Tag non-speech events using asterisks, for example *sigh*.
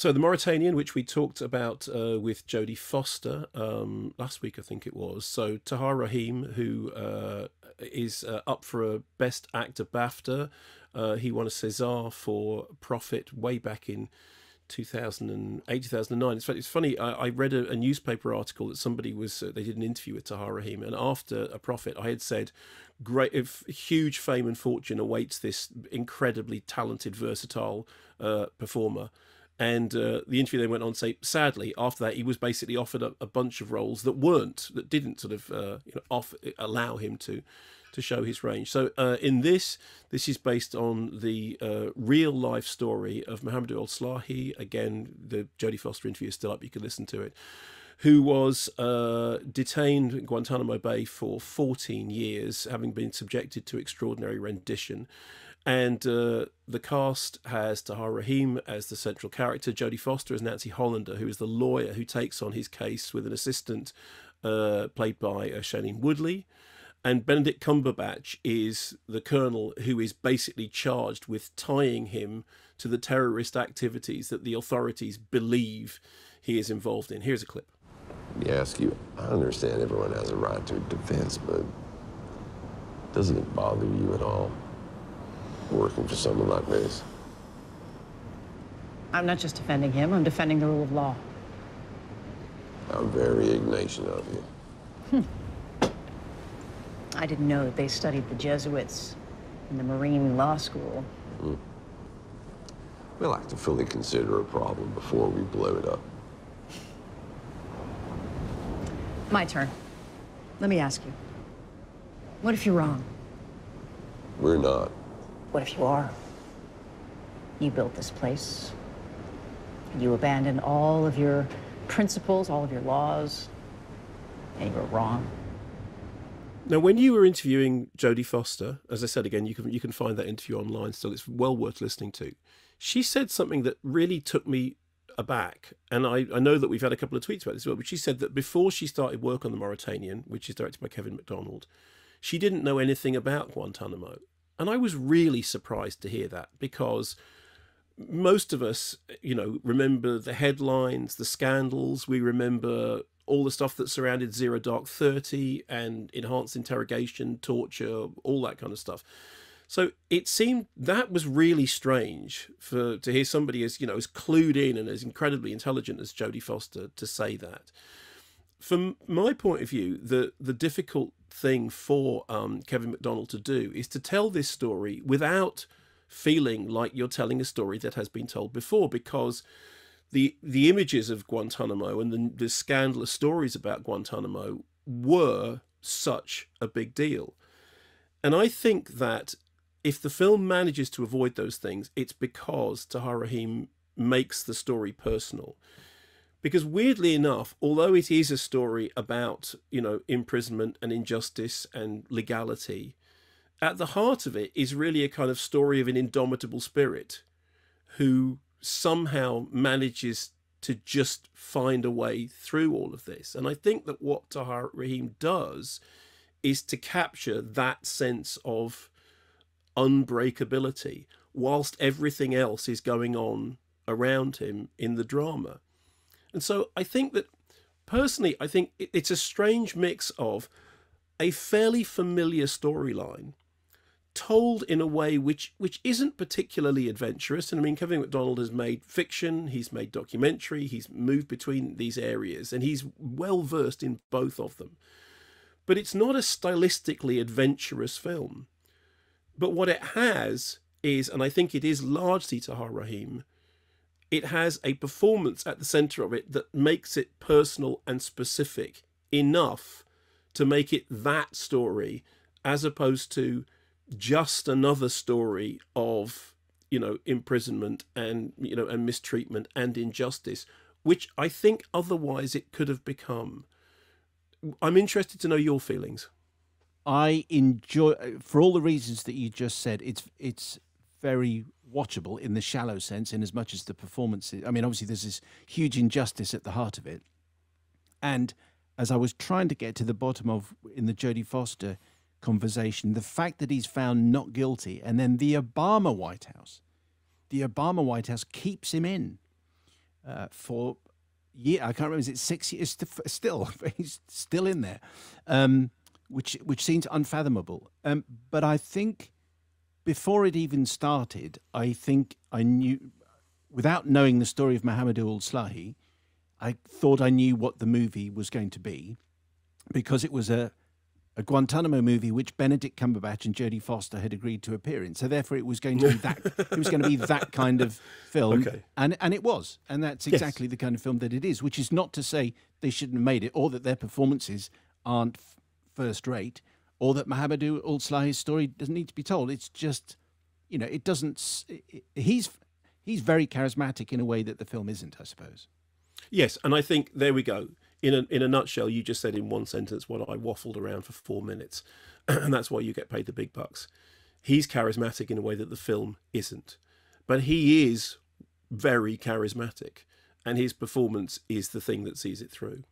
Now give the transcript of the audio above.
So the Mauritanian, which we talked about uh, with Jodie Foster um, last week, I think it was. So Tahar Rahim, who uh, is uh, up for a Best Actor BAFTA, uh, he won a César for Prophet way back in 2008, 2009. It's, it's funny, I, I read a, a, newspaper article that somebody was, uh, they did an interview with Tahar Rahim, and after A Prophet, I had said, great, if huge fame and fortune awaits this incredibly talented, versatile uh, performer. And uh, the interview then went on to say, sadly, after that, he was basically offered a, a bunch of roles that weren't, that didn't sort of uh, you know, off, allow him to to show his range. So uh, in this, this is based on the uh, real life story of Mohamedou Ould Slahi. Again, the Jodie Foster interview is still up. You can listen to it. Who was uh, detained in Guantanamo Bay for 14 years, having been subjected to extraordinary rendition. And uh, the cast has Tahar Rahim as the central character, Jodie Foster as Nancy Hollander, who is the lawyer who takes on his case with an assistant uh, played by uh, Shailene Woodley. And Benedict Cumberbatch is the colonel who is basically charged with tying him to the terrorist activities that the authorities believe he is involved in. Here's a clip. Let me ask you I understand everyone has a right to defense, but doesn't it bother you at all? Working for someone like this? I'm not just defending him, I'm defending the rule of law. How very Ignatian of you. Hmm. I didn't know that they studied the Jesuits in the Marine Law School. Hmm. We like to fully consider a problem before we blow it up. My turn. Let me ask you. What if you're wrong? We're not. What if you are? You built this place. You abandoned all of your principles, all of your laws, and you were wrong. Now, when you were interviewing Jodie Foster, as I said again, you can you can find that interview online still. It's well worth listening to. She said something that really took me aback, and I, I know that we've had a couple of tweets about this as well. But she said that before she started work on the Mauritanian, which is directed by Kevin Macdonald, she didn't know anything about Guantanamo, and I was really surprised to hear that because most of us, you know, remember the headlines, the scandals. We remember all the stuff that surrounded Zero Dark 30 and enhanced interrogation, torture, all that kind of stuff. So it seemed that was really strange for to hear somebody as you know as clued in and as incredibly intelligent as Jodie Foster to say that. From my point of view, the the difficult thing for um, Kevin Macdonald to do is to tell this story without feeling like you're telling a story that has been told before because the the images of Guantanamo and the, the scandalous stories about Guantanamo were such a big deal. And I think that if the film manages to avoid those things, it's because Tahar Rahim makes the story personal because weirdly enough although it is a story about you know imprisonment and injustice and legality at the heart of it is really a kind of story of an indomitable spirit who somehow manages to just find a way through all of this. And i think that what tahar rahim does is to capture that sense of unbreakability whilst everything else is going on around him in the drama and so I think that personally, I think it's a strange mix of a fairly familiar storyline told in a way which which isn't particularly adventurous. And I mean, Kevin Macdonald has made fiction, he's made documentary, he's moved between these areas, and he's well versed in both of them. But it's not a stylistically adventurous film. But what it has is, and I think it is largely Tahar Rahim, it has a performance at the center of it that makes it personal and specific enough to make it that story as opposed to just another story of you know imprisonment and you know and mistreatment and injustice which i think otherwise it could have become. I'm interested to know your feelings. I enjoy for all the reasons that you just said it's it's very watchable in the shallow sense, in as much as the performances. I mean, obviously, there's this huge injustice at the heart of it. And as I was trying to get to the bottom of in the Jodie Foster conversation, the fact that he's found not guilty, and then the Obama White House, the Obama White House keeps him in. uh, for yeah, I can't remember. Is it six years? Still, *laughs* he's still in there, um, which which seems unfathomable. Um, but I think before it even started, I think I knew, without knowing the story of Mohamedou Ould Slahi, I thought I knew what the movie was going to be, because it was a a Guantanamo movie which Benedict Cumberbatch and Jodie Foster had agreed to appear in. So therefore, it was going to be that it was going to be that kind of film, Okay. and and it was, and that's Yes. exactly the kind of film that it is. Which is not to say they shouldn't have made it, or that their performances aren't f- first rate, or that Mohamedou Ould Slahi's story doesn't need to be told. It's just, you know, it doesn't. He's he's very charismatic in a way that the film isn't, I suppose. Yes, and I think there we go. In a in a nutshell, you just said in one sentence what I waffled around for four minutes, *clears throat* and that's why you get paid the big bucks. He's charismatic in a way that the film isn't, but he is very charismatic, and his performance is the thing that sees it through.